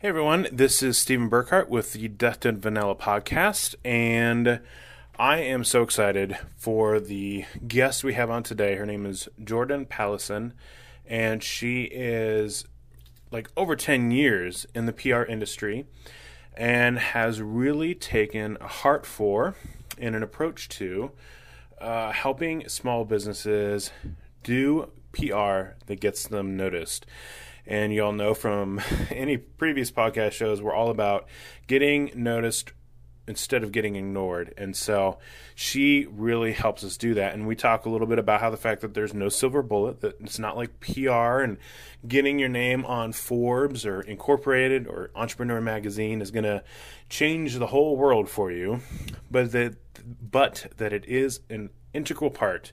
Hey everyone, this is Stephen Burkhart with the Death and Vanilla podcast, and I am so excited for the guest we have on today. Her name is Jordan Pallison, and she is like over 10 years in the PR industry and has really taken a heart for and an approach to uh, helping small businesses do PR that gets them noticed. And you all know from any previous podcast shows, we're all about getting noticed instead of getting ignored. And so she really helps us do that. And we talk a little bit about how the fact that there's no silver bullet, that it's not like PR and getting your name on Forbes or Incorporated or Entrepreneur Magazine is going to change the whole world for you, but that but that it is an integral part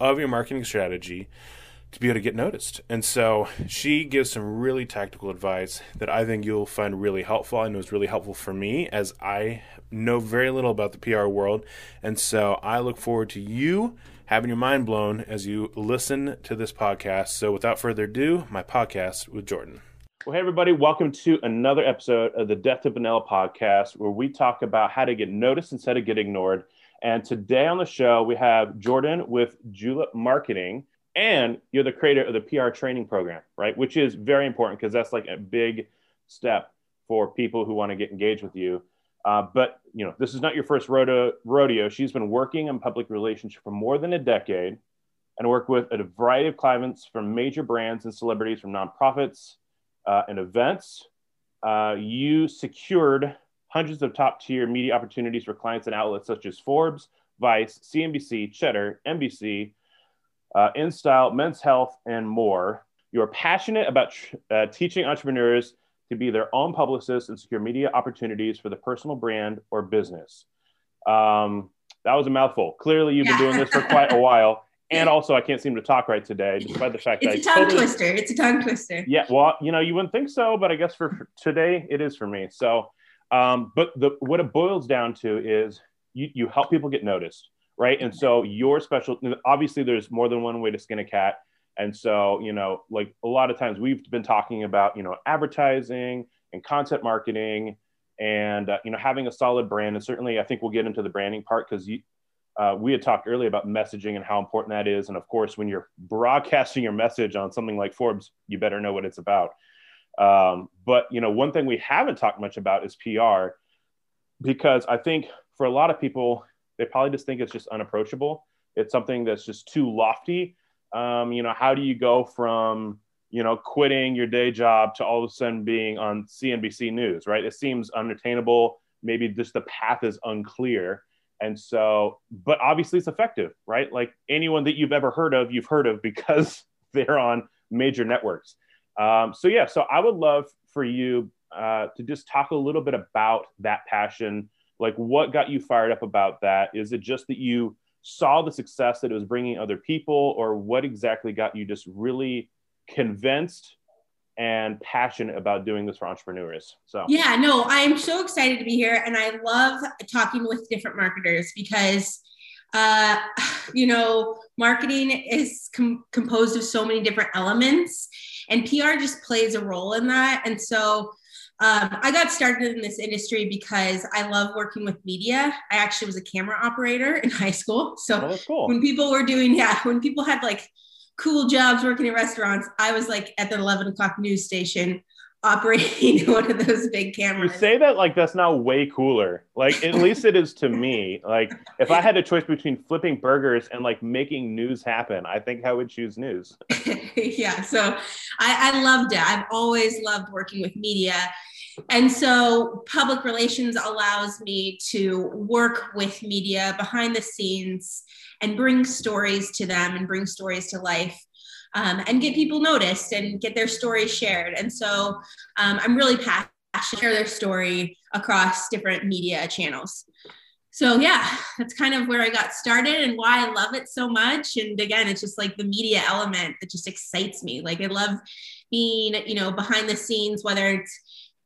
of your marketing strategy to be able to get noticed. And so she gives some really tactical advice that I think you'll find really helpful. and know it's really helpful for me as I know very little about the PR world. And so I look forward to you having your mind blown as you listen to this podcast. So without further ado, my podcast with Jordan. Well, hey, everybody, welcome to another episode of the Death to Vanilla podcast, where we talk about how to get noticed instead of get ignored. And today on the show, we have Jordan with Julep Marketing, and you're the creator of the PR training program, right? Which is very important because that's like a big step for people who want to get engaged with you. Uh, but you know, this is not your first rodeo, rodeo. She's been working in public relations for more than a decade and worked with a variety of clients from major brands and celebrities from nonprofits uh, and events. Uh, you secured hundreds of top tier media opportunities for clients and outlets such as Forbes, Vice, CNBC, Cheddar, NBC, uh, InStyle, Men's Health, and more. You are passionate about tr- uh, teaching entrepreneurs to be their own publicists and secure media opportunities for the personal brand or business. Um, that was a mouthful. Clearly, you've been doing this for quite a while. And also, I can't seem to talk right today, despite the fact it's that a tongue totally, twister. It's a tongue twister. Yeah, well, you know, you wouldn't think so, but I guess for, for today, it is for me. So, um, but the what it boils down to is you, you help people get noticed, right? And so your special, obviously, there's more than one way to skin a cat. And so, you know, like a lot of times we've been talking about, you know, advertising and content marketing and, uh, you know, having a solid brand. And certainly, I think we'll get into the branding part because uh, we had talked earlier about messaging and how important that is. And of course, when you're broadcasting your message on something like Forbes, you better know what it's about. Um, but you know, one thing we haven't talked much about is PR, because I think for a lot of people, they probably just think it's just unapproachable. It's something that's just too lofty. Um, you know, how do you go from you know quitting your day job to all of a sudden being on CNBC News? Right? It seems unattainable. Maybe just the path is unclear. And so, but obviously it's effective, right? Like anyone that you've ever heard of, you've heard of because they're on major networks. Um, so yeah, so I would love for you uh, to just talk a little bit about that passion. Like, what got you fired up about that? Is it just that you saw the success that it was bringing other people, or what exactly got you just really convinced and passionate about doing this for entrepreneurs? So Yeah, no, I'm so excited to be here, and I love talking with different marketers because. Uh, you know, marketing is com- composed of so many different elements, and PR just plays a role in that. And so um, I got started in this industry because I love working with media. I actually was a camera operator in high school. So Oh, cool. when people were doing, yeah, when people had like cool jobs working in restaurants, I was like at the 11 o'clock news station operating one of those big cameras. you say that like that's now way cooler. Like at least it is to me. Like if I had a choice between flipping burgers and like making news happen, I think I would choose news. yeah, so I, I loved it. I've always loved working with media. And so public relations allows me to work with media behind the scenes and bring stories to them and bring stories to life um, and get people noticed and get their stories shared. And so um, I'm really passionate to share their story across different media channels. So yeah, that's kind of where I got started and why I love it so much. And again, it's just like the media element that just excites me. Like I love being, you know, behind the scenes, whether it's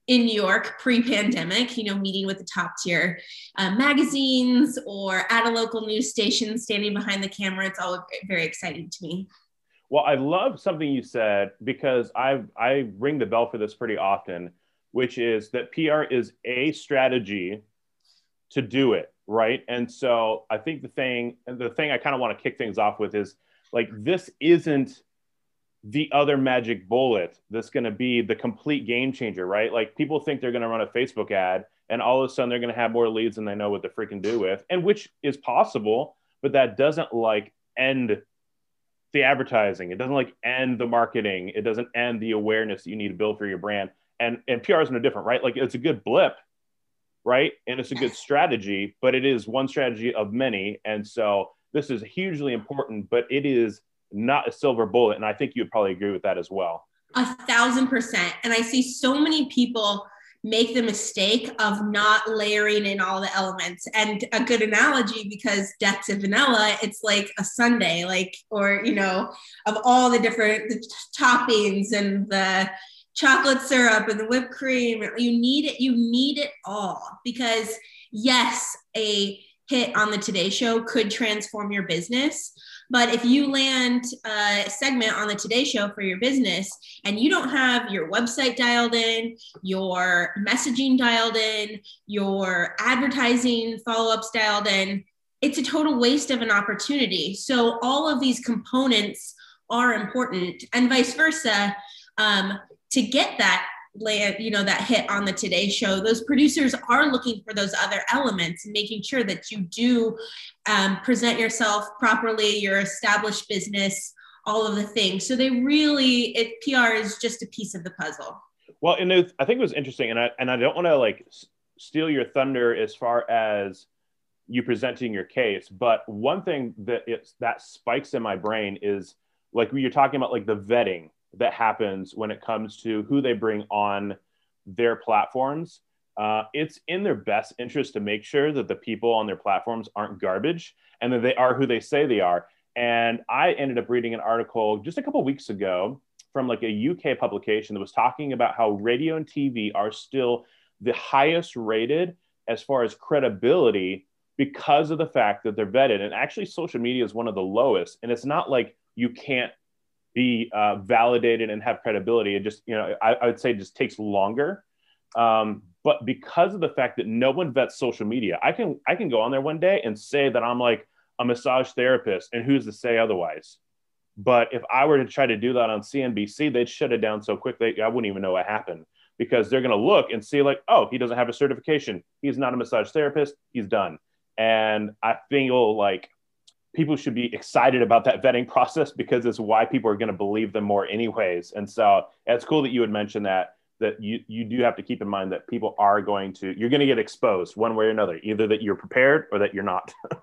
in New York pre-pandemic, you know, meeting with the top tier uh, magazines or at a local news station, standing behind the camera. It's all very exciting to me. Well, I love something you said because I I ring the bell for this pretty often. which is that PR is a strategy to do it, right? And so I think the thing, the thing I kind of want to kick things off with is like this isn't the other magic bullet that's going to be the complete game changer, right? Like people think they're going to run a Facebook ad and all of a sudden they're going to have more leads than they know what to freaking do with, and which is possible, but that doesn't like end the advertising. It doesn't like end the marketing. It doesn't end the awareness that you need to build for your brand. And and PR is no different, right? Like it's a good blip, right? And it's a good strategy, but it is one strategy of many. And so this is hugely important, but it is not a silver bullet. And I think you would probably agree with that as well. A thousand percent. And I see so many people make the mistake of not layering in all the elements. And a good analogy because death to vanilla, it's like a sundae, like, or, you know, of all the different the toppings and the chocolate syrup and the whipped cream. You need it, you need it all because yes, a hit on the Today Show could transform your business. But if you land a segment on the Today Show for your business and you don't have your website dialed in, your messaging dialed in, your advertising follow ups dialed in, it's a total waste of an opportunity. So all of these components are important, and vice versa. Um, to get that land, you know, that hit on the Today Show, those producers are looking for those other elements making sure that you do um, present yourself properly, your established business, all of the things. So they really, it PR is just a piece of the puzzle. Well, and it, I think it was interesting, and I and I don't want to like steal your thunder as far as you presenting your case, but one thing that it's that spikes in my brain is like when you're talking about like the vetting that happens when it comes to who they bring on their platforms. Uh, it's in their best interest to make sure that the people on their platforms aren't garbage and that they are who they say they are. And I ended up reading an article just a couple weeks ago from like a UK publication that was talking about how radio and TV are still the highest rated as far as credibility because of the fact that they're vetted. And actually, social media is one of the lowest. And it's not like you can't be uh, validated and have credibility. It just, you know, I, I would say it just takes longer. Um, but because of the fact that no one vets social media, I can I can go on there one day and say that I'm like a massage therapist, and who's to say otherwise? But if I were to try to do that on CNBC, they'd shut it down so quickly I wouldn't even know what happened because they're going to look and see like, oh, he doesn't have a certification. He's not a massage therapist. He's done. And I feel like people should be excited about that vetting process because it's why people are going to believe them more anyways and so it's cool that you would mention that that you you do have to keep in mind that people are going to you're going to get exposed one way or another either that you're prepared or that you're not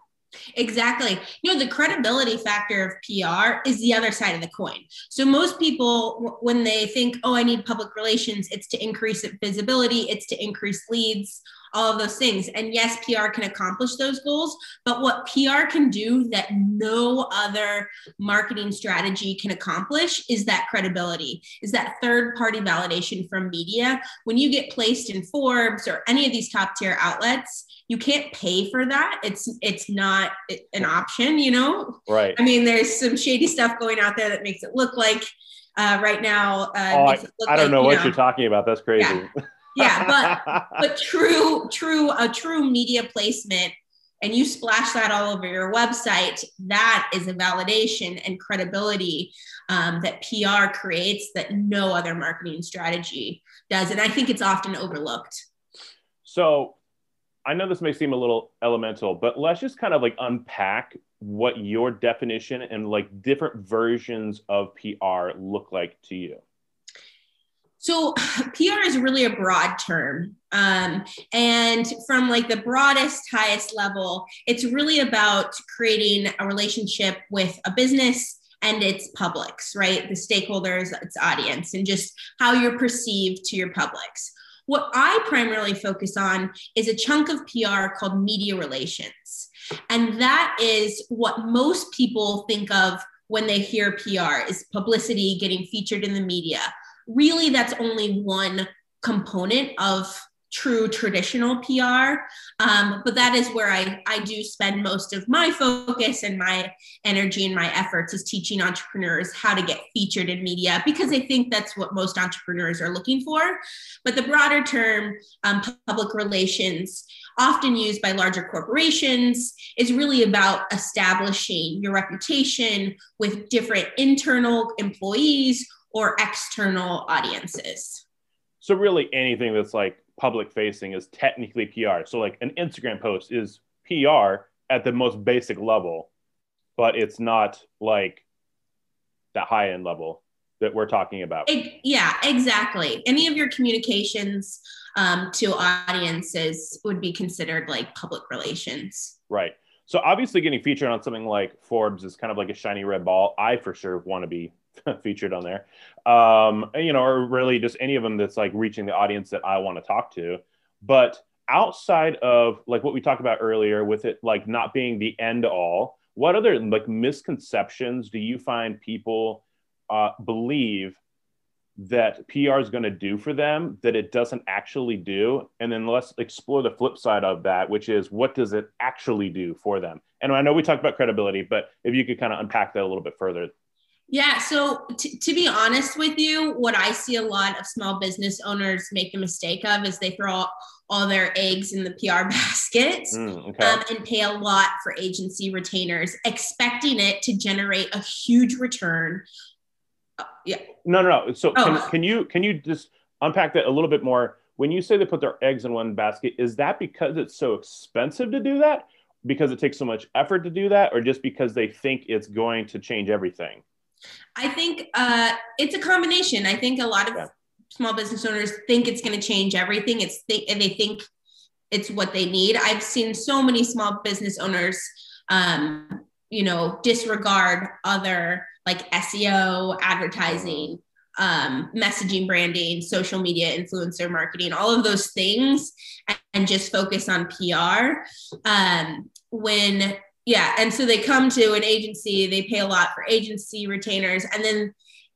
Exactly. You know, the credibility factor of PR is the other side of the coin. So, most people, when they think, oh, I need public relations, it's to increase visibility, it's to increase leads, all of those things. And yes, PR can accomplish those goals, but what PR can do that no other marketing strategy can accomplish is that credibility, is that third party validation from media. When you get placed in Forbes or any of these top tier outlets, you can't pay for that. It's it's not an option, you know. Right. I mean, there's some shady stuff going out there that makes it look like uh, right now. Uh, oh, I, I, don't like, know what you are talking about. That's crazy. Yeah yeah but but true true a true media placement and you splash that all over your website that is a validation and credibility um, that pr creates that no other marketing strategy does and i think it's often overlooked. So i know this may seem a little elemental but let's just kind of like unpack what your definition and like different versions of pr look like to you so PR is really a broad term. Um, and from like the broadest, highest level, it's really about creating a relationship with a business and its publics, right? The stakeholders, its audience, and just how you're perceived to your publics. What I primarily focus on is a chunk of PR called media relations. And that is what most people think of when they hear PR is publicity, getting featured in the media really that's only one component of true traditional PR. Um, but that is where I, I do spend most of my focus and my energy and my efforts is teaching entrepreneurs how to get featured in media because I think that's what most entrepreneurs are looking for. But the broader term, um, public relations, often used by larger corporations, is really about establishing your reputation with different internal employees or external audiences. So, really, anything that's like public facing is technically PR. So like an Instagram post is PR at the most basic level, but it's not like that high end level that we're talking about. It, yeah, exactly. Any of your communications um, to audiences would be considered like public relations. Right. So obviously, getting featured on something like Forbes is kind of like a shiny red ball. I for sure want to be featured on there. Um, you know, or really just any of them that's like reaching the audience that I want to talk to. But outside of like what we talked about earlier with it like not being the end all, what other like misconceptions do you find people uh, believe that PR is going to do for them that it doesn't actually do? And then let's explore the flip side of that, which is what does it actually do for them? And I know we talked about credibility, but if you could kind of unpack that a little bit further, yeah. So, t- to be honest with you, what I see a lot of small business owners make the mistake of is they throw all their eggs in the PR basket mm, okay. um, and pay a lot for agency retainers, expecting it to generate a huge return. Uh, yeah. No, no, no. So, oh. can, can you can you just unpack that a little bit more? When you say they put their eggs in one basket, is that because it's so expensive to do that? Because it takes so much effort to do that, or just because they think it's going to change everything? I think uh, it's a combination. I think a lot of yeah. small business owners think it's going to change everything. It's th- and they think it's what they need. I've seen so many small business owners, um, you know, disregard other like SEO, advertising, um, messaging, branding, social media, influencer marketing, all of those things, and, and just focus on PR. Um, when yeah and so they come to an agency they pay a lot for agency retainers and then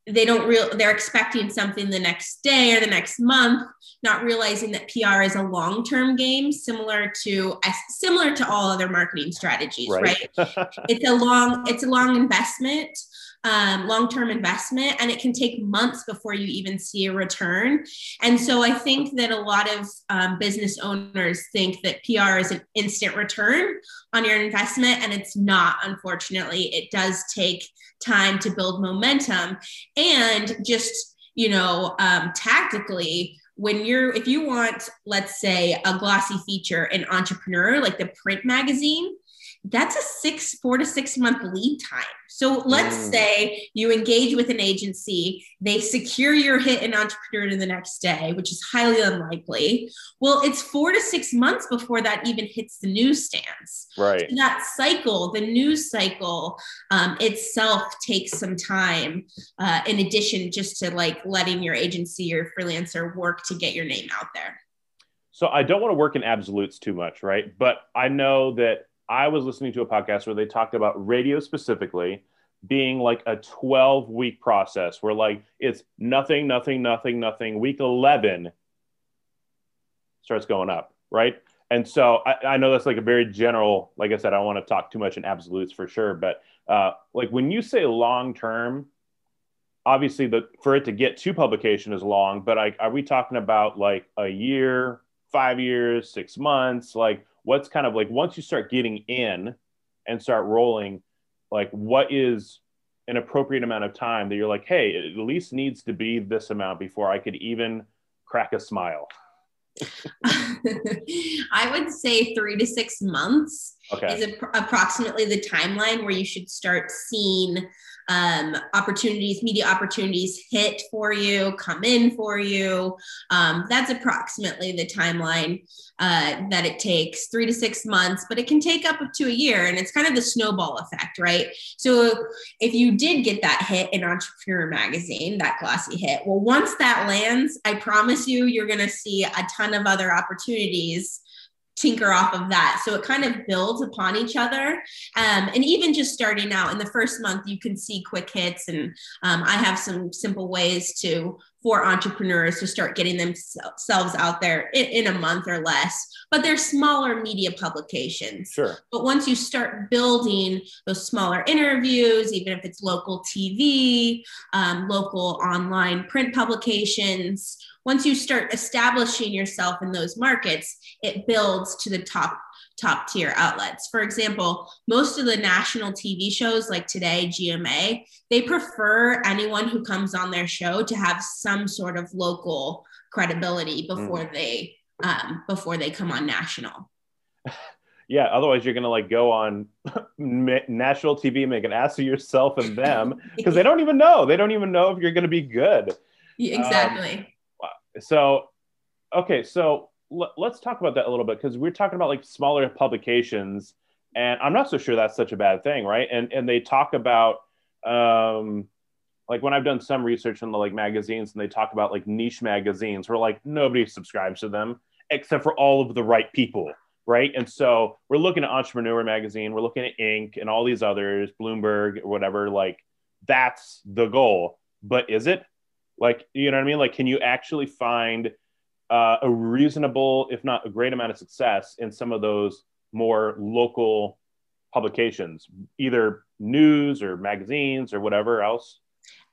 they don't real they're expecting something the next day or the next month not realizing that pr is a long-term game similar to similar to all other marketing strategies right, right? it's a long it's a long investment um, long-term investment and it can take months before you even see a return. And so i think that a lot of um, business owners think that pr is an instant return on your investment and it's not unfortunately. It does take time to build momentum. And just you know um, tactically when you're if you want let's say a glossy feature in entrepreneur like the print magazine that's a six, four to six month lead time. So let's mm. say you engage with an agency, they secure your hit in entrepreneur in the next day, which is highly unlikely. Well, it's four to six months before that even hits the newsstands. Right. So that cycle, the news cycle um, itself takes some time. Uh, in addition, just to like letting your agency or freelancer work to get your name out there. So I don't want to work in absolutes too much, right? But I know that I was listening to a podcast where they talked about radio specifically being like a 12 week process where like it's nothing, nothing, nothing, nothing. Week 11 starts going up, right? And so I, I know that's like a very general, like I said, I don't want to talk too much in absolutes for sure, but uh, like when you say long term, obviously the for it to get to publication is long, but like are we talking about like a year, five years, six months? Like what's kind of like once you start getting in and start rolling, like what is an appropriate amount of time that you're like, hey, it at least needs to be this amount before I could even crack a smile? I would say three to six months okay. is approximately the timeline where you should start seeing um, opportunities, media opportunities hit for you, come in for you. Um, that's approximately the timeline uh, that it takes three to six months, but it can take up to a year. And it's kind of the snowball effect, right? So if you did get that hit in Entrepreneur Magazine, that glossy hit, well, once that lands, I promise you, you're going to see a ton of other opportunities tinker off of that. So it kind of builds upon each other. Um, and even just starting out in the first month, you can see quick hits. And um, I have some simple ways to for entrepreneurs to start getting themselves out there in, in, a month or less. But they're smaller media publications. Sure. But once you start building those smaller interviews, even if it's local TV, um, local online print publications, once you start establishing yourself in those markets, it builds to the top top tier outlets. For example, most of the national TV shows like today, GMA, they prefer anyone who comes on their show to have some sort of local credibility before mm. they um, before they come on national. Yeah, otherwise you're gonna like go on national TV, make an ass of yourself and them because they don't even know. They don't even know if you're gonna be good. exactly. Um, so, okay, so l- let's talk about that a little bit because we're talking about like smaller publications, and I'm not so sure that's such a bad thing, right? And and they talk about um, like when I've done some research in the like magazines, and they talk about like niche magazines where like nobody subscribes to them except for all of the right people, right? And so we're looking at Entrepreneur Magazine, we're looking at Inc. and all these others, Bloomberg whatever. Like that's the goal, but is it? Like you know what I mean? Like, can you actually find uh, a reasonable, if not a great amount of success in some of those more local publications, either news or magazines or whatever else?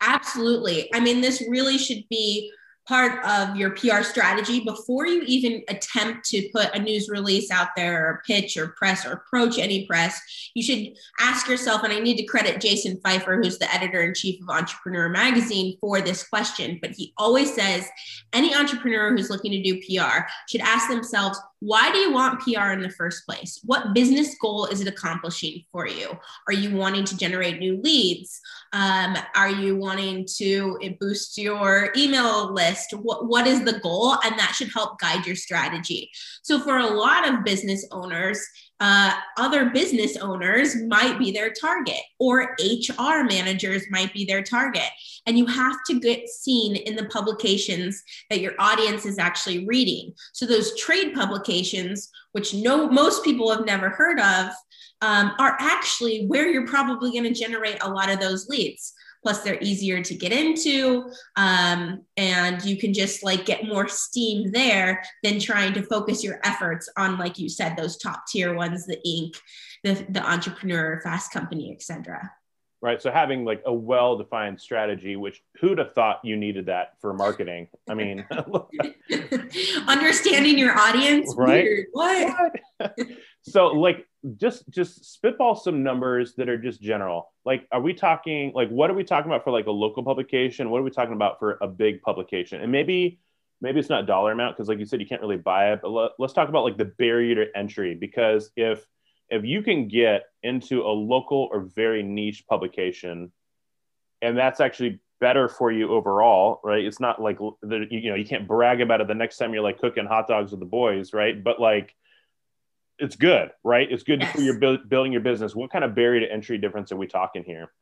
Absolutely. I mean, this really should be part of your PR strategy before you even attempt to put a news release out there or pitch or press or approach any press. You should ask yourself, and I need to credit Jason Feifer, who's the editor in chief of Entrepreneur Magazine, for this question. But he always says any entrepreneur who's looking to do PR should ask themselves, why do you want PR in the first place? What business goal is it accomplishing for you? Are you wanting to generate new leads? Um, are you wanting to boost your email list? What, what is the goal? And that should help guide your strategy. So, for a lot of business owners, uh, other business owners might be their target, or HR managers might be their target. And you have to get seen in the publications that your audience is actually reading. So, those trade publications, which no, most people have never heard of, um, are actually where you're probably going to generate a lot of those leads. Plus they're easier to get into um, and you can just like get more steam there than trying to focus your efforts on like you said those top tier ones the inc the, the entrepreneur fast company etc right so having like a well-defined strategy which who'd have thought you needed that for marketing? I mean understanding your audience? Right. Weird. what, what? so like just just spitball some numbers that are just general. Like are we talking like what are we talking about for like a local publication? What are we talking about for a big publication? And maybe maybe it's not dollar amount because like you said you can't really buy it but let, let's talk about like the barrier to entry. Because if if you can get into a local or very niche publication and that's actually better for you overall right? It's not like the, you know you can't brag about it the next time you're like cooking hot dogs with the boys right? But like it's good, right? It's good yes. for your bu- building your business. What kind of barrier to entry difference are we talking here?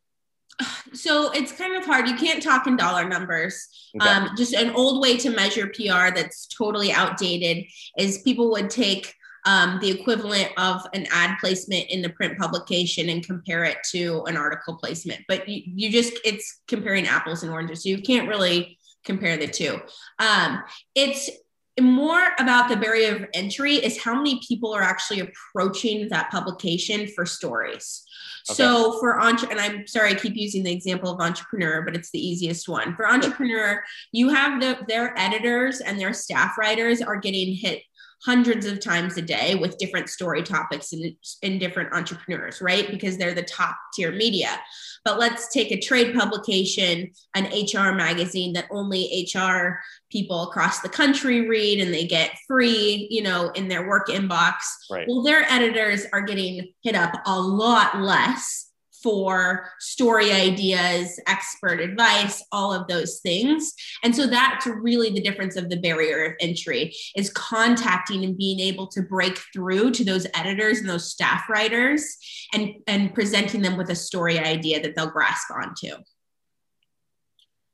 So it's kind of hard. You can't talk in dollar numbers. Okay. Um, just an old way to measure PR that's totally outdated is people would take um, the equivalent of an ad placement in the print publication and compare it to an article placement. But you, you just, it's comparing apples and oranges. So you can't really compare the two. Um, it's more about the barrier of entry is how many people are actually approaching that publication for stories. Okay. So for entre, and I'm sorry, I keep using the example of entrepreneur, but it's the easiest one. For entrepreneur, you have the, their editors and their staff writers are getting hit hundreds of times a day with different story topics and, and different entrepreneurs, right? Because they're the top tier media. But let's take a trade publication, an HR magazine that only HR people across the country read and they get free, you know, in their work inbox. Right. Well, their editors are getting hit up a lot less for story ideas, expert advice, all of those things. And so that's really the difference of the barrier of entry is contacting and being able to break through to those editors and those staff writers and, and presenting them with a story idea that they'll grasp onto.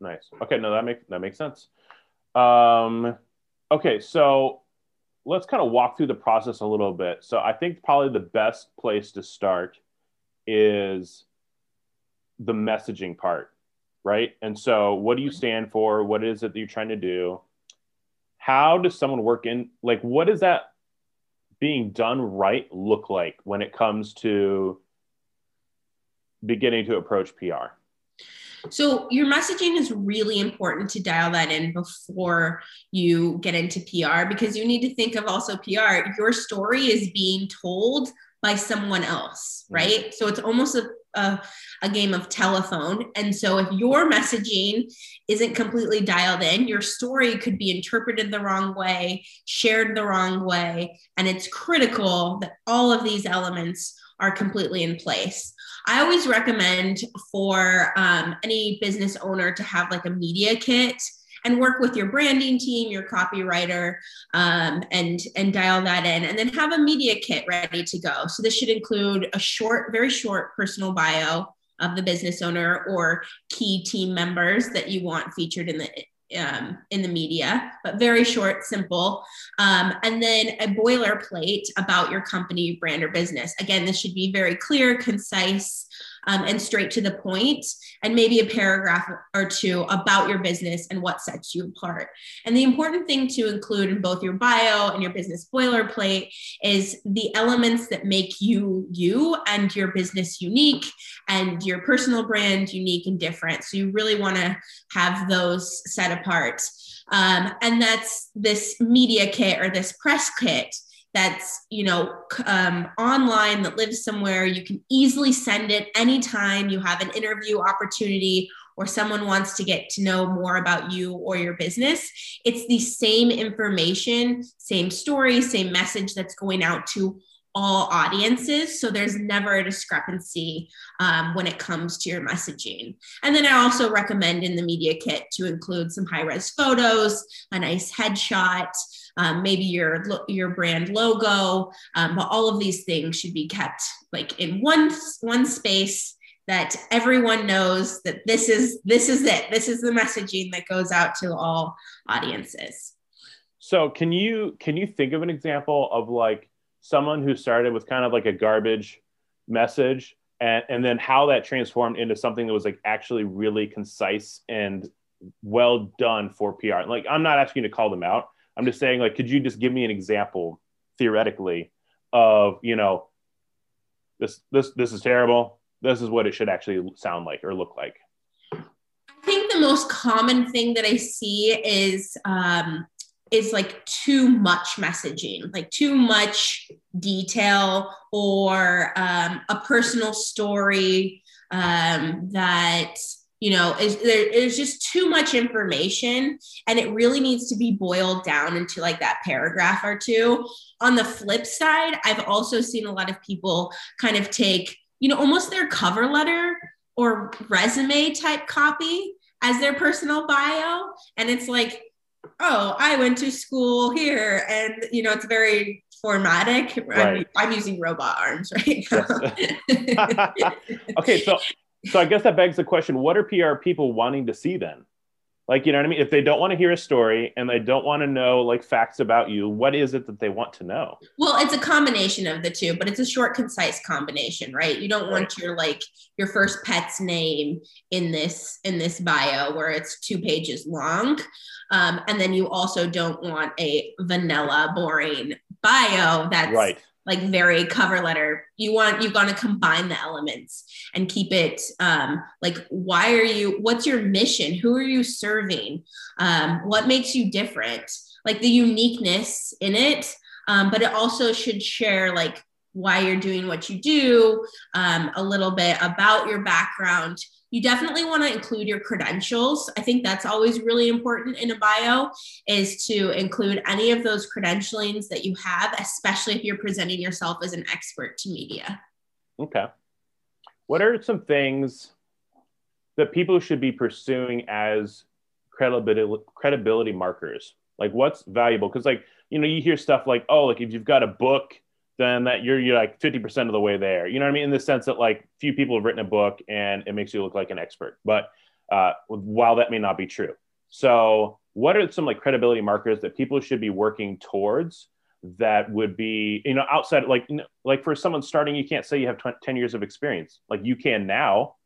Nice. Okay, no, that makes that makes sense. Um, okay, so let's kind of walk through the process a little bit. So I think probably the best place to start is the messaging part. right? And so, what do you stand for? What is it that you're trying to do? How does someone work in, like, what does that being done right look like when it comes to beginning to approach PR? So your messaging is really important to dial that in before you get into PR because you need to think of also PR. Your story is being told by someone else, mm-hmm. right? Mm-hmm. So it's almost a, a, a, game of telephone. And so if your messaging isn't completely dialed in, your story could be interpreted the wrong way, shared the wrong way. And it's critical that all of these elements are completely in place. I always recommend for um, any business owner to have like a media kit and work with your branding team, your copywriter, um, and and dial that in, and then have a media kit ready to go. So this should include a short, very short personal bio of the business owner or key team members that you want featured in the um, in the media, but very short, simple. Um, and then a boilerplate about your company, brand, or business. Again, this should be very clear, concise, um, and straight to the point, and maybe a paragraph or two about your business and what sets you apart. And the important thing to include in both your bio and your business boilerplate is the elements that make you you and your business unique and your personal brand unique and different. So you really want to have those set apart. Um, and that's this media kit or this press kit that's you know um, online that lives somewhere. You can easily send it anytime you have an interview opportunity or someone wants to get to know more about you or your business. It's the same information same story same message that's going out to all audiences. So there's never a discrepancy um, when it comes to your messaging. And then I also recommend in the media kit to include some high res photos, a nice headshot, um, maybe your your brand logo. Um, but all of these things should be kept like in one one space that everyone knows that this is this is it. This is the messaging that goes out to all audiences. So can you can you think of an example of like someone who started with kind of like a garbage message and, and then how that transformed into something that was like actually really concise and well done for PR. Like I'm not asking you to call them out. I'm just saying like could you just give me an example theoretically of, you know, this this this is terrible. This is what it should actually sound like or look like. I think the most common thing that I see is um, is like too much messaging, like too much detail or um, a personal story um, that you know is there is just too much information and it really needs to be boiled down into like that paragraph or two. On the flip side i've also seen a lot of people kind of take you know almost their cover letter or resume type copy as their personal bio and it's like oh, I went to school here. And, you know, it's very formatic. Right. I'm, I'm, using robot arms right now. okay. So, so I guess that begs the question what are PR people wanting to see then? Like, you know what I mean? If they don't want to hear a story and they don't want to know like facts about you, what is it that they want to know? Well, it's a combination of the two, but it's a short, concise combination, right? You don't want your like your first pet's name in this in this bio where it's two pages long. Um, and then you also don't want a vanilla, boring bio that's right like very cover letter. You want you've got to combine the elements and keep it um, like why are you what's your mission? Who are you serving? Um, what makes you different? Like the uniqueness in it um, but it also should share like why you're doing what you do um, a little bit about your background you definitely want to include your credentials. I think that's always really important in a bio is to include any of those credentialings that you have, especially if you're presenting yourself as an expert to media. Okay. What are some things that people should be pursuing as credibility credibility markers? Like what's valuable? Because like, you know, you hear stuff like, oh, like if you've got a book then that you're you're like 50% of the way there. You know what I mean? In the sense that like few people have written a book and it makes you look like an expert. But uh, while that may not be true. So what are some like credibility markers that people should be working towards that would be, you know, outside like like for someone starting, you can't say you have 10 years of experience. Like you can now,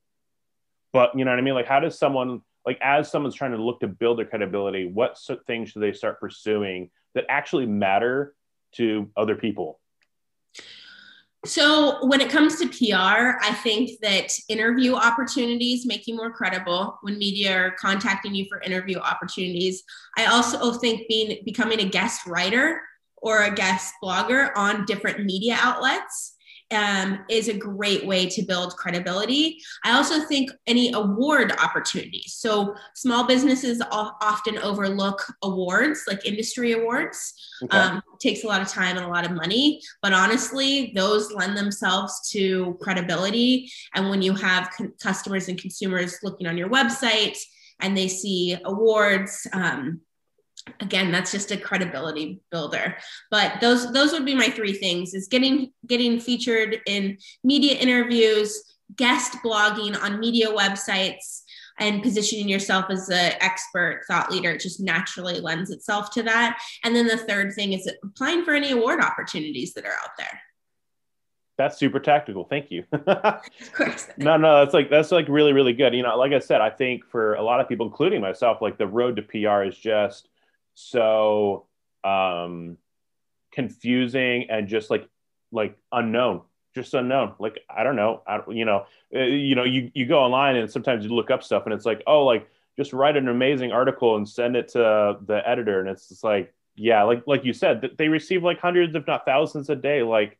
but you know what I mean? Like, how does someone like as someone's trying to look to build their credibility, what things should they start pursuing that actually matter to other people? So, when it comes to PR, I think that interview opportunities make you more credible when media are contacting you for interview opportunities. I also think being becoming a guest writer or a guest blogger on different media outlets um, is a great way to build credibility. I also think any award opportunities. So small businesses often overlook awards, like industry awards. Okay. Um, takes a lot of time and a lot of money, but honestly, those lend themselves to credibility. And when you have con- customers and consumers looking on your website and they see awards, um, again that's just a credibility builder. But those those would be my three things is getting getting featured in media interviews guest blogging on media websites and positioning yourself as an expert thought leader. It just naturally lends itself to that. And then the third thing is applying for any award opportunities that are out there. That's super tactical. Thank you. Of course. No no that's like that's like really really good. You know like i said i think for a lot of people including myself like the road to pr is just so um, confusing and just like like unknown just unknown. Like i don't know. I, you know uh, you know you, you go online and sometimes you look up stuff and it's like oh like just write an amazing article and send it to the editor. And it's just like yeah like like you said they receive like hundreds if not thousands a day. Like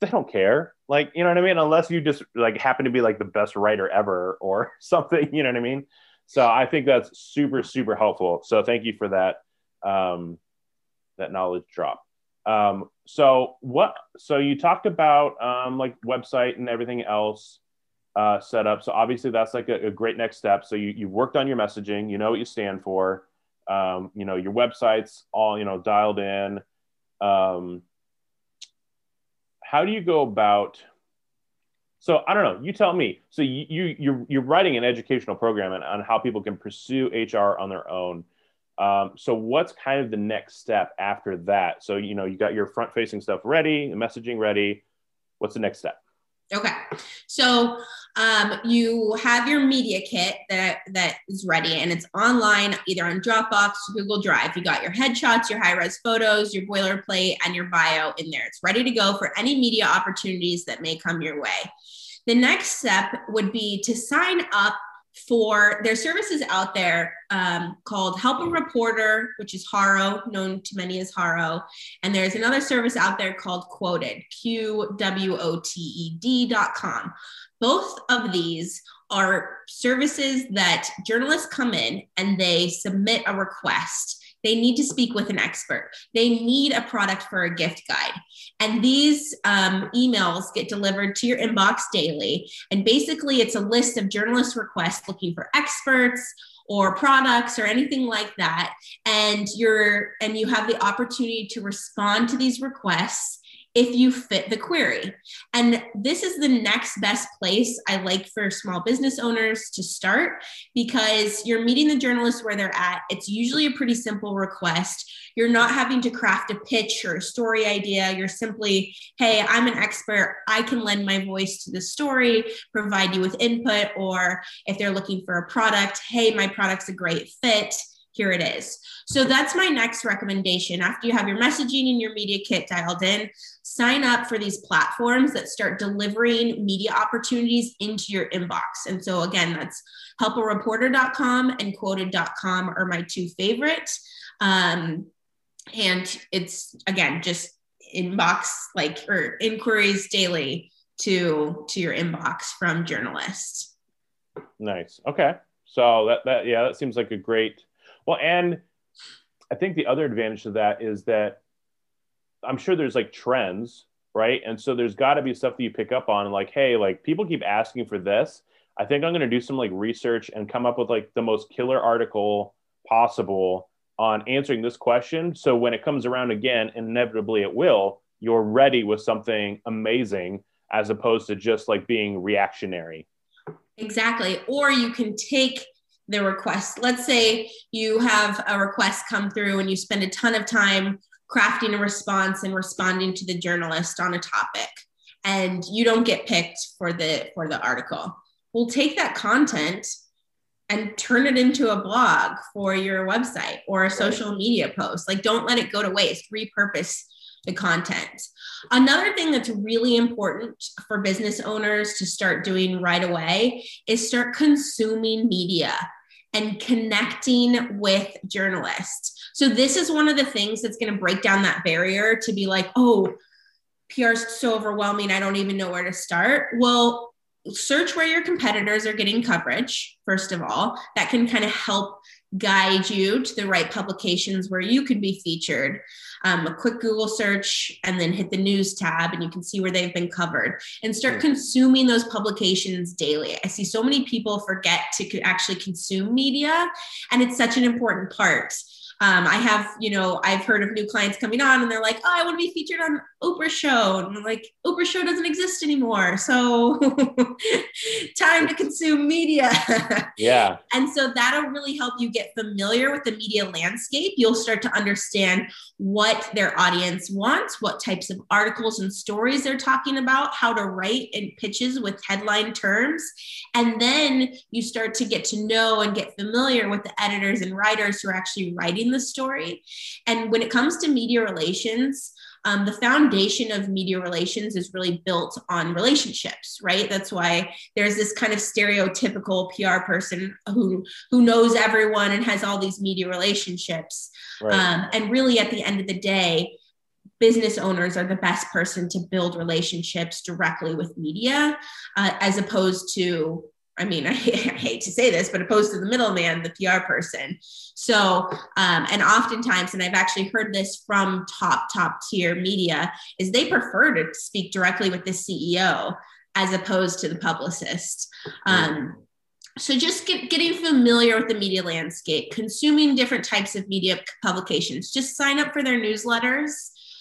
they don't care. Like you know what i mean? Unless you just like happen to be like the best writer ever or something you know what i mean? So I think that's super, super helpful. So thank you for that, um, that knowledge drop. Um, so what, so you talked about, um, like website and everything else, uh, set up. So obviously that's like a, a great next step. So you, you've worked on your messaging, you know what you stand for, um, you know, your website's all, you know, dialed in. Um, how do you go about so I don't know. You tell me. So you, you you're you're writing an educational program on, on how people can pursue HR on their own. Um, so what's kind of the next step after that? So you know you got your front facing stuff ready, messaging ready. What's the next step? Okay, so um, you have your media kit that that is ready, and it's online either on Dropbox, Google Drive. You got your headshots, your high res photos, your boilerplate, and your bio in there. It's ready to go for any media opportunities that may come your way. The next step would be to sign up for their services out there um, called Help a Reporter, which is Haro, known to many as Haro. And there's another service out there called Qwoted, Q W O T E D.com. Both of these are services that journalists come in and they submit a request they need to speak with an expert. They need a product for a gift guide. And these um, emails get delivered to your inbox daily. And basically, it's a list of journalist requests looking for experts or products or anything like that and you're and you have the opportunity to respond to these requests if you fit the query. And this is the next best place I like for small business owners to start because you're meeting the journalists where they're at. It's usually a pretty simple request. You're not having to craft a pitch or a story idea. You're simply, hey, I'm an expert. I can lend my voice to the story, provide you with input, or if they're looking for a product, hey, my product's a great fit here it is. So that's my next recommendation. After you have your messaging and your media kit dialed in, sign up for these platforms that start delivering media opportunities into your inbox. And so again, that's helpareporter.com and qwoted.com are my two favorite. Um, and it's again just inbox like or inquiries daily to to your inbox from journalists. Nice. Okay. So that that yeah, that seems like a great well, and I think the other advantage to that is that I'm sure there's like trends, right? And so there's got to be stuff that you pick up on, like, hey, like people keep asking for this. I think I'm going to do some like research and come up with like the most killer article possible on answering this question. So when it comes around again, inevitably it will, you're ready with something amazing as opposed to just like being reactionary. Exactly. Or you can take the request. Let's say you have a request come through and you spend a ton of time crafting a response and responding to the journalist on a topic and you don't get picked for the for the article We'll take that content and turn it into a blog for your website or a social media post. Like, don't let it go to waste, repurpose the content. Another thing that's really important for business owners to start doing right away is start consuming media and connecting with journalists. So, this is one of the things that's going to break down that barrier to be like, oh, PR is so overwhelming, I don't even know where to start. Well, search where your competitors are getting coverage, first of all. That can kind of help guide you to the right publications where you could be featured. Um, a quick Google search and then hit the news tab, and you can see where they've been covered and start consuming those publications daily. I see so many people forget to actually consume media, and it's such an important part. Um, I have, you know, I've heard of new clients coming on and they're like, oh, I want to be featured on Oprah show. And I'm like, Oprah show doesn't exist anymore. So time to consume media. Yeah. and so that'll really help you get familiar with the media landscape. You'll start to understand what their audience wants, what types of articles and stories they're talking about, how to write and pitches with headline terms. And then you start to get to know and get familiar with the editors and writers who are actually writing the story. And when it comes to media relations, um, the foundation of media relations is really built on relationships right that's why there's this kind of stereotypical pr person who who knows everyone and has all these media relationships right. um, and really at the end of the day business owners are the best person to build relationships directly with media uh, as opposed to I mean, I, I, hate to say this, but opposed to the middleman, the PR person. So, um, and oftentimes, and I've actually heard this from top, top tier media, is they prefer to speak directly with the CEO as opposed to the publicist. Um, so just get, getting familiar with the media landscape, consuming different types of media publications, just sign up for their newsletters.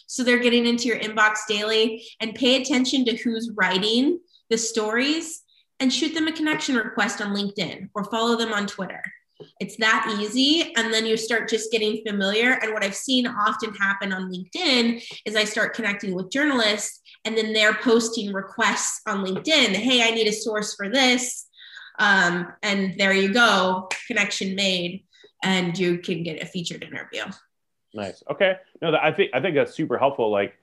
So they're getting into your inbox daily and pay attention to who's writing the stories and shoot them a connection request on LinkedIn or follow them on Twitter. It's that easy. And then you start just getting familiar. And what I've seen often happen on LinkedIn is I start connecting with journalists and then they're posting requests on LinkedIn. Hey, I need a source for this. Um, and there you go, connection made, and you can get a featured interview. Nice. Okay. No, I think I think that's super helpful. Like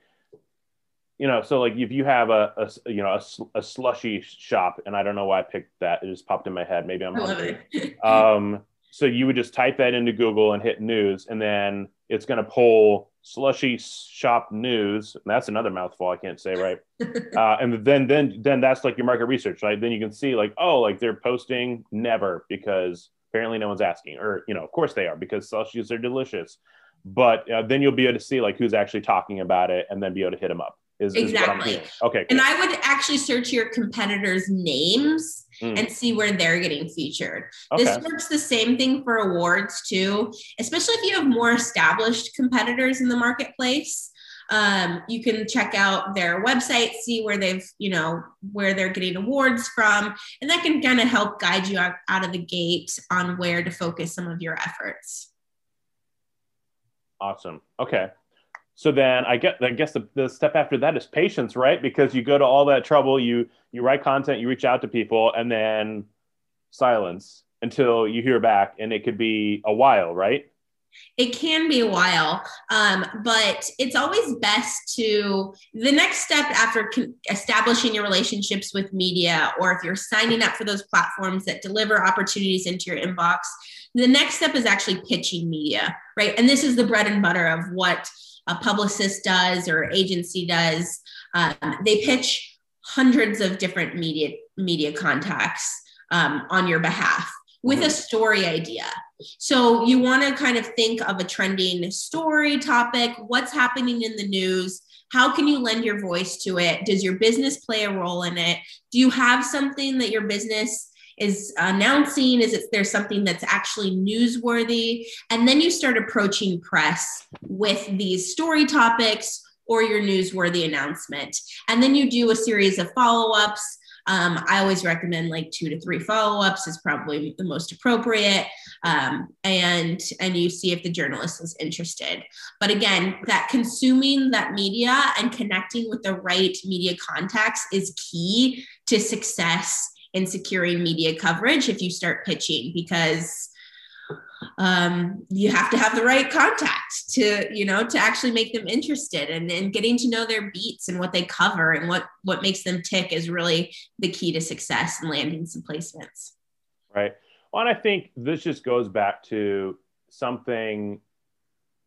you know, so like if you have a, a you know a, a, slushy shop, and I don't know why I picked that, it just popped in my head. Maybe I'm hungry. um, so you would just type that into Google and hit news, and then it's going to pull slushy shop news. That's another mouthful I can't say right. uh, and then then then that's like your market research, right? Then you can see like oh, like they're posting never because apparently no one's asking, or you know, of course they are because slushies are delicious. But uh, then you'll be able to see like who's actually talking about it, and then be able to hit them up. Is, exactly. Is okay. And I would actually search your competitors' names mm. and see where they're getting featured. Okay. This works the same thing for awards too, especially if you have more established competitors in the marketplace. Um, you can check out their website, see where they've, you know, where they're getting awards from, and that can kind of help guide you out, out of the gate on where to focus some of your efforts. Awesome. Okay. So then I get, I guess the, the step after that is patience, right? Because you go to all that trouble, you you write content, you reach out to people, and then silence until you hear back, and it could be a while, right? It can be a while, um, but it's always best to the next step after con- establishing your relationships with media, or if you're signing up for those platforms that deliver opportunities into your inbox. The next step is actually pitching media, right? And this is the bread and butter of what a publicist does or agency does. Um, they pitch hundreds of different media media contacts um, on your behalf with a mm-hmm. story idea. So you want to kind of think of a trending story topic, what's happening in the news, how can you lend your voice to it? Does your business play a role in it? Do you have something that your business is announcing is it there's something that's actually newsworthy? And then you start approaching press with these story topics or your newsworthy announcement. And then you do a series of follow-ups. Um, I always recommend like two to three follow-ups is probably the most appropriate, um, and and you see if the journalist is interested. But again, that consuming that media and connecting with the right media contacts is key to success in securing media coverage if you start pitching because um, you have to have the right contact to you know to actually make them interested and, and getting to know their beats and what they cover and what what makes them tick is really the key to success and landing some placements. Right. Well and i think this just goes back to something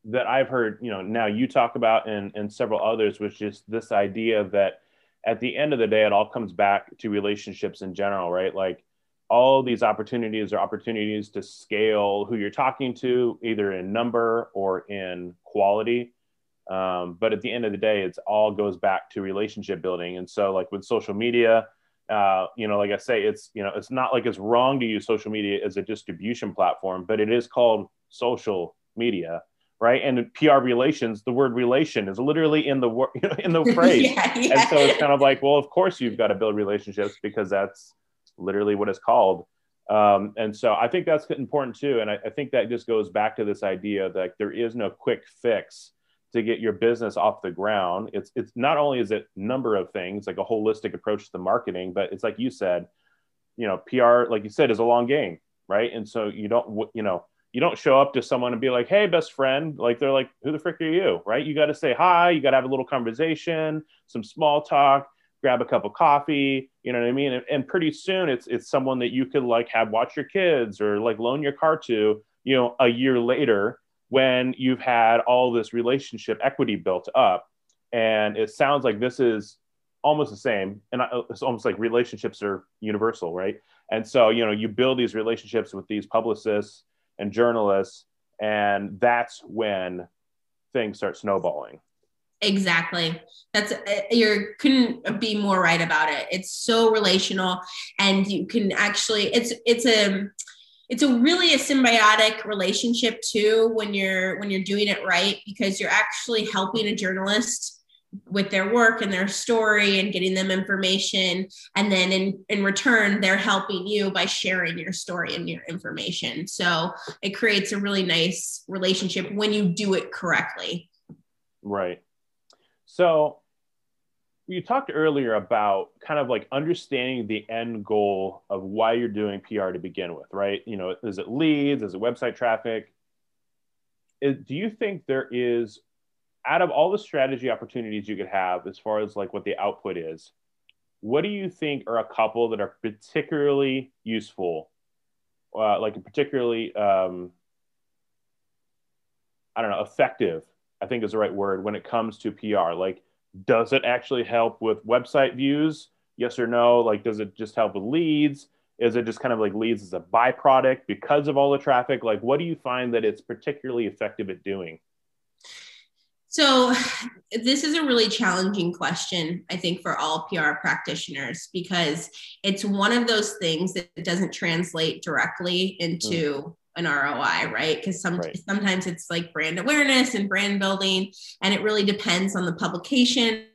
that i've heard you know now you talk about and, and several others which is this idea that at the end of the day it all comes back to relationships in general right like all these opportunities are opportunities to scale who you're talking to, either in number or in quality. Um, but at the end of the day, it's all goes back to relationship building. And so, like with social media, uh, you know, like I say, it's you know, it's not like it's wrong to use social media as a distribution platform, but it is called social media, right? And PR relations, the word relation is literally in the word in the phrase, yeah, yeah. and so it's kind of like, well, of course you've got to build relationships because that's literally what it's called. Um, and so I think that's important too. And I, I, think that just goes back to this idea that there is no quick fix to get your business off the ground. It's it's not only is it number of things like a holistic approach to the marketing, but it's like you said, you know, PR, like you said, is a long game, right? And so you don't you know you don't show up to someone and be like, "Hey, best friend," like they're like, "Who the frick are you?" Right? You got to say hi. You got to have a little conversation, some small talk grab a cup of coffee you know what i mean and, and, pretty soon it's it's someone that you could like have watch your kids or like loan your car to you know a year later when you've had all this relationship equity built up and it sounds like this is almost the same and it's almost like relationships are universal right and so you know you build these relationships with these publicists and journalists and that's when things start snowballing Exactly. That's uh, you couldn't be more right about it. It's so relational, and you can actually it's it's a it's a really a symbiotic relationship too when you're when you're doing it right because you're actually helping a journalist with their work and their story and getting them information and then in in return they're helping you by sharing your story and your information so it creates a really nice relationship when you do it correctly right so you talked earlier about kind of like understanding the end goal of why you're doing PR to begin with, right? You know, is it leads? Is it website traffic? Do you think there is, out of all the strategy opportunities you could have, as far as like what the output is, what do you think are a couple that are particularly useful, uh, like particularly, um, I don't know, effective I think is the right word when it comes to PR. Like, does it actually help with website views? Yes or no? Like, does it just help with leads? Is it just kind of like leads as a byproduct because of all the traffic? Like, what do you find that it's particularly effective at doing? So, this is a really challenging question, I think, for all PR practitioners because it's one of those things that doesn't translate directly into mm an ROI, right? Because some right. sometimes it's like brand awareness and brand building, and it really depends on the publication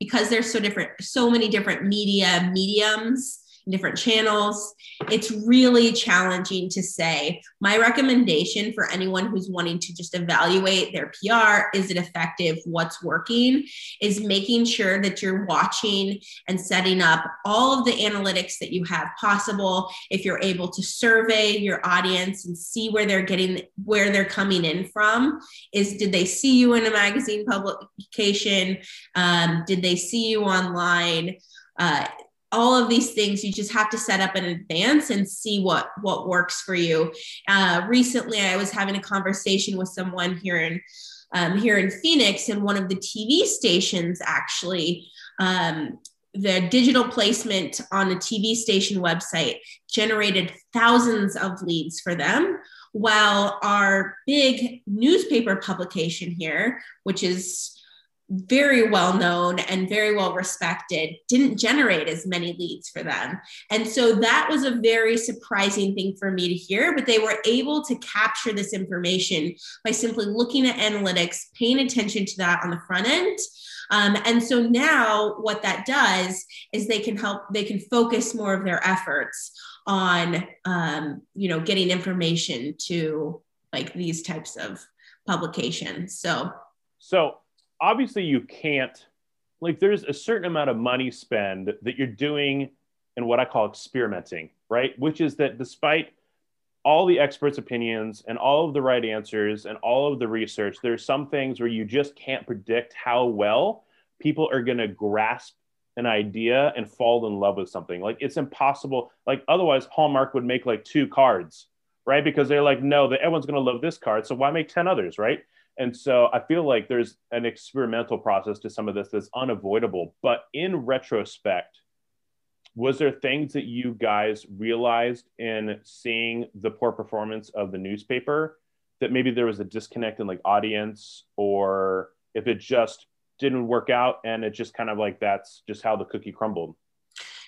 because there's so different, so many different media mediums different channels. It's really challenging to say. My recommendation for anyone who's wanting to just evaluate their PR is it effective? What's working? Is making sure that you're watching and setting up all of the analytics that you have possible. If you're able to survey your audience and see where they're getting, where they're coming in from, is did they see you in a magazine publication? Um, did they see you online? Uh, all of these things you just have to set up in advance and see what what works for you. Uh, recently i was having a conversation with someone here in um, here in phoenix and one of the tv stations actually um, the digital placement on the tv station website generated thousands of leads for them while our big newspaper publication here which is very well known and very well respected didn't generate as many leads for them. And so that was a very surprising thing for me to hear, but they were able to capture this information by simply looking at analytics, paying attention to that on the front end. Um, and so now what that does is they can help, they can focus more of their efforts on, um, you know, getting information to like these types of publications. So, so obviously you can't like there's a certain amount of money spend that you're doing in what I call experimenting, right? Which is that despite all the experts' opinions and all of the right answers and all of the research, there's some things where you just can't predict how well people are going to grasp an idea and fall in love with something. Like it's impossible. Like otherwise, Hallmark would make like two cards, right? Because they're like, no, that everyone's going to love this card, so why make ten others, right? And so I feel like there's an experimental process to some of this that's unavoidable. But in retrospect, was there things that you guys realized in seeing the poor performance of the newspaper that maybe there was a disconnect in like audience or if it just didn't work out and it just kind of like that's just how the cookie crumbled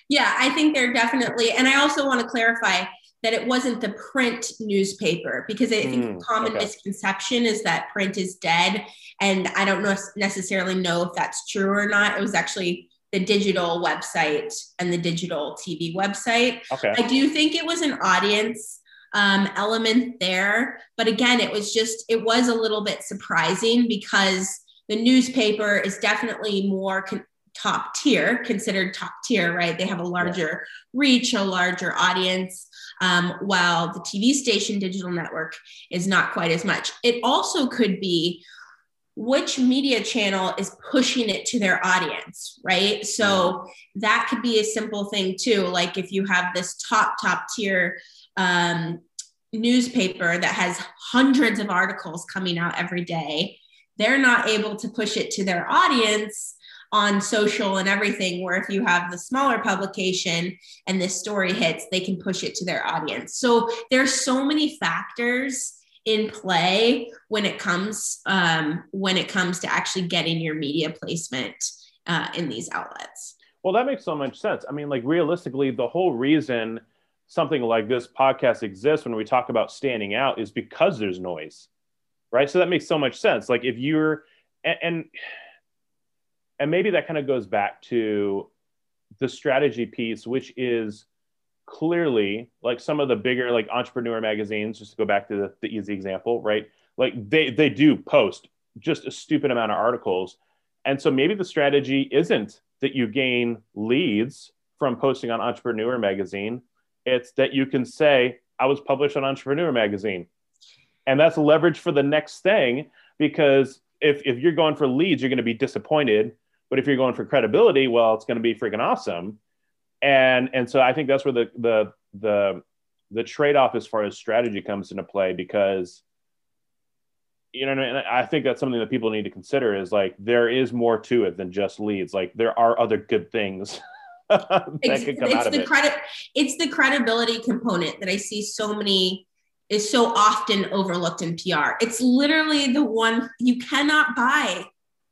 yeah i think there definitely and i also want to clarify that it wasn't the print newspaper because I think mm, common okay. misconception is that print is dead. And I don't know, necessarily know if that's true or not. It was actually the digital website and the digital TV website. Okay. I do think it was an audience um, element there. But again, it was just, it was a little bit surprising because the newspaper is definitely more con- top tier, considered top tier, right? They have a larger yeah. reach, a larger audience, um, while the TV station digital network is not quite as much. It also could be which media channel is pushing it to their audience, right? So that could be a simple thing too. Like if you have this top, top tier um, newspaper that has hundreds of articles coming out every day, they're not able to push it to their audience on social and everything where if you have the smaller publication and this story hits they can push it to their audience so there's so many factors in play when it comes um, when it comes to actually getting your media placement uh, in these outlets. Well, that makes so much sense. I mean, like realistically, the whole reason something like this podcast exists when we talk about standing out is because there's noise, right? So that makes so much sense. Like if you're and, and and maybe that kind of goes back to the strategy piece, which is clearly like some of the bigger like entrepreneur magazines just to go back to the, the easy example right? Like they they do post just a stupid amount of articles. And so maybe the strategy isn't that you gain leads from posting on entrepreneur magazine. It's that you can say i was published on entrepreneur magazine. And that's leverage for the next thing because if, if you're going for leads you're going to be disappointed but if you're going for credibility well it's going to be freaking awesome and and so I think that's where the the the the trade off as far as strategy comes into play because you know and I think that's something that people need to consider is like there is more to it than just leads like there are other good things that it's, could come out of the it. credit it's the credibility component that I see so many is so often overlooked in PR. It's literally the one you cannot buy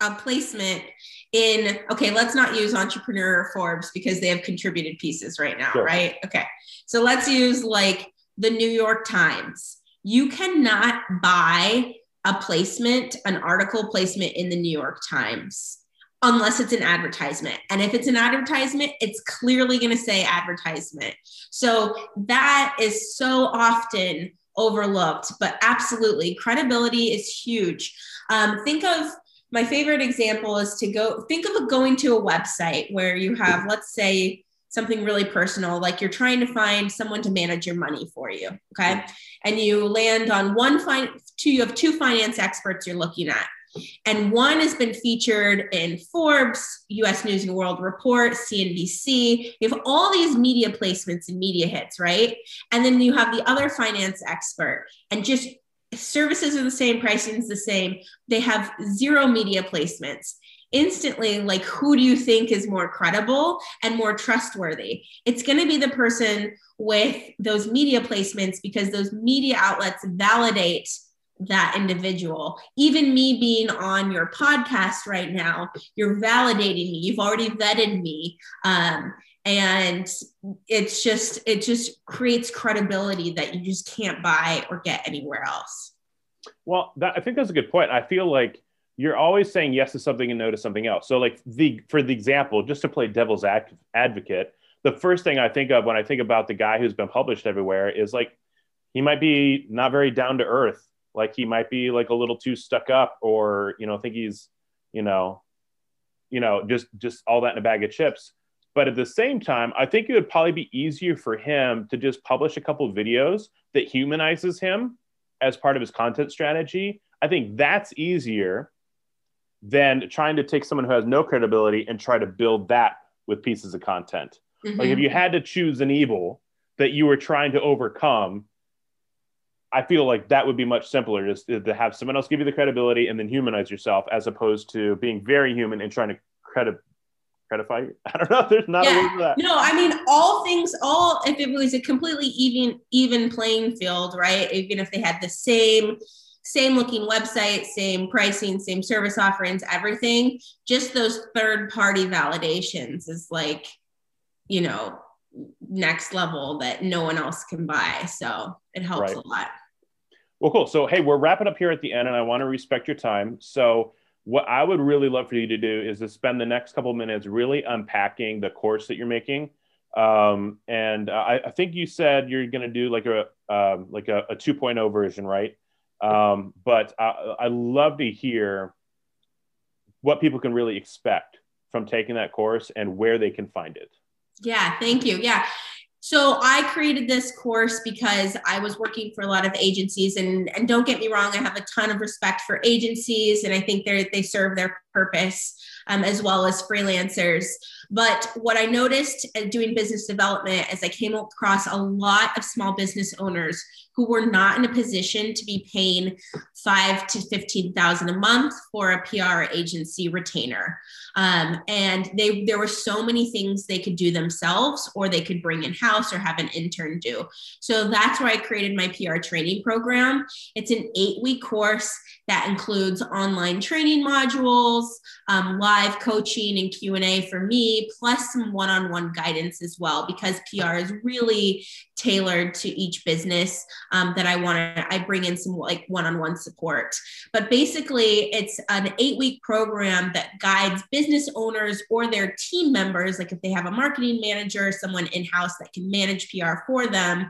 a placement in okay let's not use entrepreneur forbes because they have contributed pieces right now sure. right? Okay. So let's use like the new york times. You cannot buy a placement an article placement in the new york times unless it's an advertisement. And if it's an advertisement it's clearly going to say advertisement. So that is so often overlooked but absolutely credibility is huge. Um, think of my favorite example is to go think of going to a website where you have, let's say, something really personal, like you're trying to find someone to manage your money for you. Okay. And you land on one fine two, you have two finance experts you're looking at. And one has been featured in Forbes, US News and World Report, CNBC. You have all these media placements and media hits, right? And then you have the other finance expert. And just services are the same, pricing is the same. They have zero media placements. Instantly, like, who do you think is more credible and more trustworthy? It's going to be the person with those media placements because those media outlets validate that individual. Even me being on your podcast right now, you're validating me. You've already vetted me. Um, and it's just it just creates credibility that you just can't buy or get anywhere else. Well that, i think that's a good point. I feel like you're always saying yes to something and no to something else. So like the for the example just to play devil's ad- advocate the first thing i think of when i think about the guy who's been published everywhere is like he might be not very down to earth. Like he might be like a little too stuck up or you know think he's you know you know just just all that in a bag of chips But at the same time, I think it would probably be easier for him to just publish a couple videos that humanizes him as part of his content strategy. I think that's easier than trying to take someone who has no credibility and try to build that with pieces of content. Mm-hmm. Like if you had to choose an evil that you were trying to overcome, I feel like that would be much simpler just to have someone else give you the credibility and then humanize yourself as opposed to being very human and trying to credit credify I don't know. There's not yeah. a word for that. No, I mean all things, all if it was a completely even even playing field, right? Even if they had the same same looking website, same pricing, same service offerings, everything, just those third party validations is like, you know, next level that no one else can buy. So it helps right. a lot. Well, cool. So, hey, we're wrapping up here at the end, and I want to respect your time. So, what I would really love for you to do is to spend the next couple minutes really unpacking the course that you're making. Um, and uh, I, I, think you said you're going to do like a um, like a, a 2.0 version, right? Um, but I, I love to hear what people can really expect from taking that course and where they can find it. Yeah, thank you. Yeah. So I created this course because I was working for a lot of agencies and and don't get me wrong, I have a ton of respect for agencies and I think they they serve their purpose um, as well as freelancers. But what I noticed doing business development is I came across a lot of small business owners who were not in a position to be paying five to fifteen thousand a month for a PR agency retainer, um, and they there were so many things they could do themselves, or they could bring in house or have an intern do. So that's why I created my PR training program. It's an eight week course that includes online training modules, um, live coaching and Q and A for me, plus some one-on-one guidance as well, because PR is really tailored to each business um, that I want to. I bring in some like one-on-one support, but basically, it's an eight-week program that guides business owners or their team members, like if they have a marketing manager, someone in-house that can manage PR for them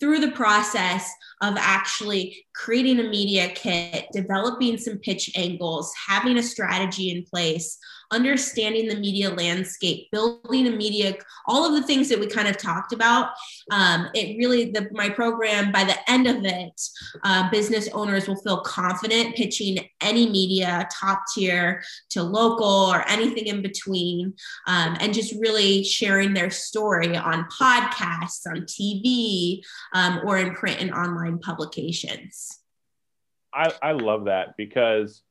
through the process of actually creating a media kit, developing some pitch angles, having a strategy in place, understanding the media landscape, building a media, all of the things that we kind of talked about. Um, it really, the, my program, by the end of it, uh, business owners will feel confident pitching any media, top tier to local or anything in between, um, and just really sharing their story on podcasts, on TV, um, or in print and online publications. I, I love that because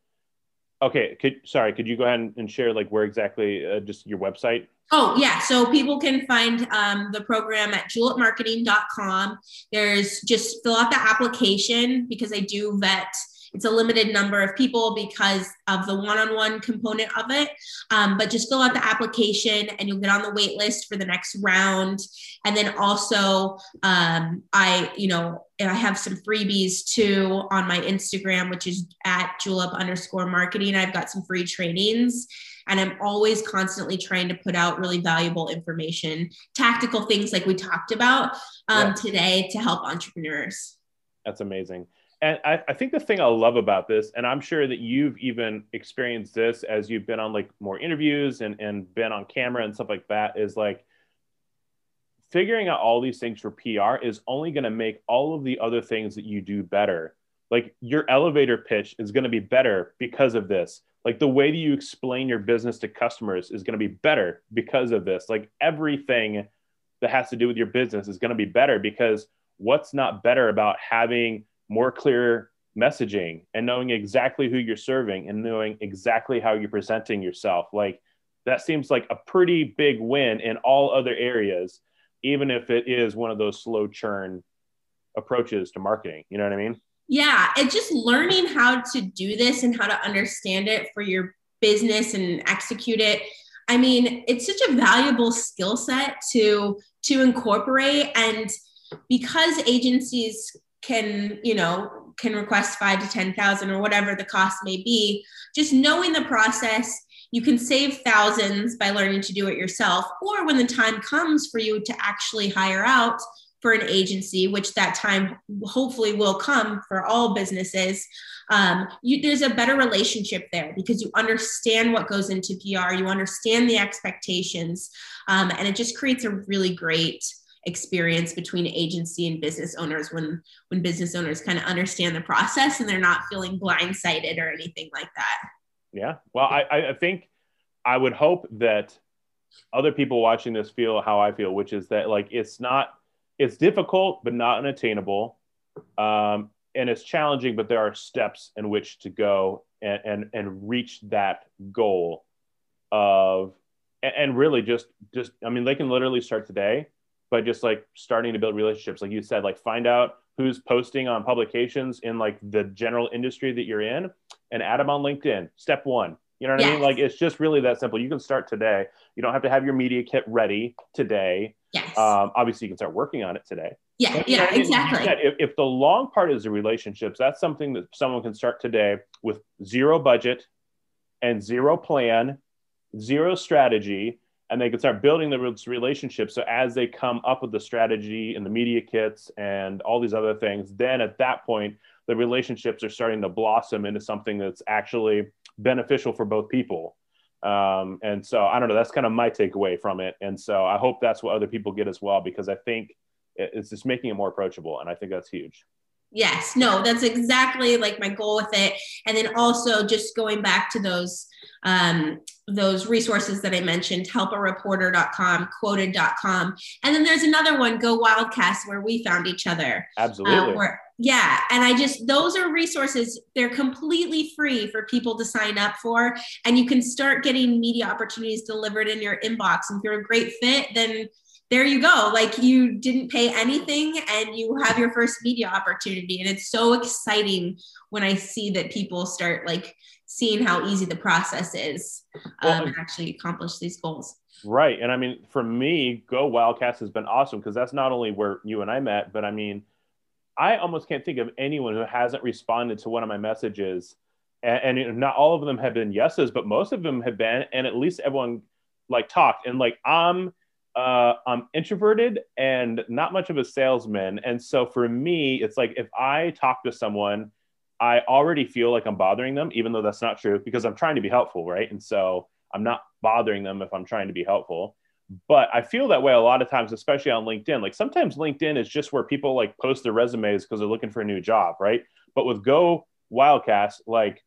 Okay, could sorry, could you go ahead and share like where exactly uh, just your website? Oh yeah, so people can find um, the program at julepmarketing.com. There's just fill out the application because I do vet it's a limited number of people because of the one-on-one component of it. Um, but just fill out the application and you'll get on the wait list for the next round. And then also, um, I, you know, I have some freebies too on my Instagram, which is at julep underscore marketing. I've got some free trainings and I'm always constantly trying to put out really valuable information, tactical things like we talked about um, yeah. today to help entrepreneurs. That's amazing and I, I, think the thing I love about this, and I'm sure that you've even experienced this as you've been on like more interviews and, and been on camera and stuff like that, is like figuring out all these things for PR is only going to make all of the other things that you do better. Like your elevator pitch is going to be better because of this. Like the way that you explain your business to customers is going to be better because of this. Like everything that has to do with your business is going to be better because what's not better about having more clear messaging and knowing exactly who you're serving and knowing exactly how you're presenting yourself. Like that seems like a pretty big win in all other areas even if it is one of those slow churn approaches to marketing. You know what i mean? Yeah and just learning how to do this and how to understand it for your business and execute it. I mean it's such a valuable skill set to to incorporate. And because agencies can you know can request five to ten thousand or whatever the cost may be just knowing the process you can save thousands by learning to do it yourself or when the time comes for you to actually hire out for an agency, which that time hopefully will come for all businesses, um, you, there's a better relationship there because you understand what goes into PR, you understand the expectations, um, and it just creates a really great experience between agency and business owners when when business owners kind of understand the process and they're not feeling blindsided or anything like that. Yeah, well, I, I think I would hope that other people watching this feel how I feel, which is that like it's not it's difficult but not unattainable, um, and it's challenging, but there are steps in which to go and and, and reach that goal of and, and really just just I mean they can literally start today by just like starting to build relationships, like you said, like find out who's posting on publications in like the general industry that you're in and add them on LinkedIn. Step one you know what yes. I mean? Like it's just really that simple. You can start today. You don't have to have your media kit ready today. Yes. Um, obviously, you can start working on it today. Yeah, but, yeah, know, exactly. If, if the long part is the relationships, that's something that someone can start today with zero budget and zero plan, zero strategy, and they can start building the relationships. So as they come up with the strategy and the media kits and all these other things, then at that point, the relationships are starting to blossom into something that's actually beneficial for both people. Um, and so I don't know, that's kind of my takeaway from it. And so I hope that's what other people get as well, because I think it's just making it more approachable. And I think that's huge. Yes, no, that's exactly like my goal with it. And then also just going back to those um, those resources that I mentioned, helpareporter.com, qwoted.com. And then there's another one, Go Wildcast, where we found each other. Absolutely. Uh, where, yeah. And I just, those are resources, they're completely free for people to sign up for. And you can start getting media opportunities delivered in your inbox. And if you're a great fit, then there you go. Like you didn't pay anything and you have your first media opportunity. And it's so exciting when I see that people start like seeing how easy the process is um, and actually accomplish these goals. Right. And I mean, for me, Go Wildcast has been awesome because that's not only where you and I met, but I mean, I almost can't think of anyone who hasn't responded to one of my messages. And, and not all of them have been yeses, but most of them have been. And at least everyone like talked. And like, I'm, uh, I'm introverted and not much of a salesman. And so for me, it's like if I talk to someone, I already feel like I'm bothering them, even though that's not true because I'm trying to be helpful, right? And so I'm not bothering them if I'm trying to be helpful. But I feel that way a lot of times, especially on LinkedIn. Like sometimes LinkedIn is just where people like post their resumes because they're looking for a new job, right? But with Go Wildcast, like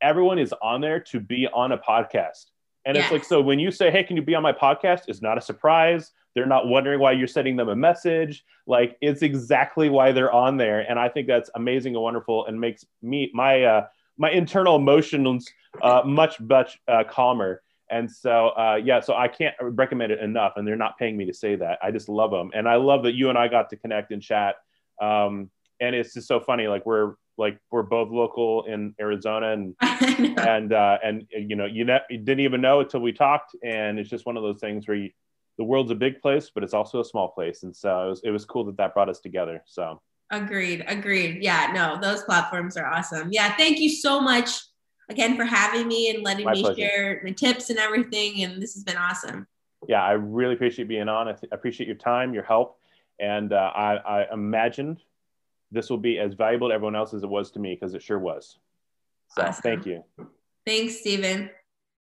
everyone is on there to be on a podcast. And yes. it's like, so when you say, hey, can you be on my podcast? It's not a surprise. They're not wondering why you're sending them a message. Like it's exactly why they're on there. And I think that's amazing and wonderful and makes me, my, uh, my internal emotions uh, much, much uh, calmer. And so, uh, yeah, so I can't recommend it enough. And they're not paying me to say that. I just love them. And I love that you and I got to connect and chat. Um, and it's just so funny. Like we're, like we're both local in Arizona and and uh, and you know you, ne- you didn't even know until we talked and it's just one of those things where you, the world's a big place but it's also a small place and so it was, it was cool that that brought us together so agreed agreed yeah no those platforms are awesome yeah thank you so much again for having me and letting my me pleasure. share the tips and everything and this has been awesome yeah I really appreciate being on I, th- appreciate your time your help and uh, I, I imagined this will be as valuable to everyone else as it was to me because it sure was. So awesome. thank you. Thanks, Stephen.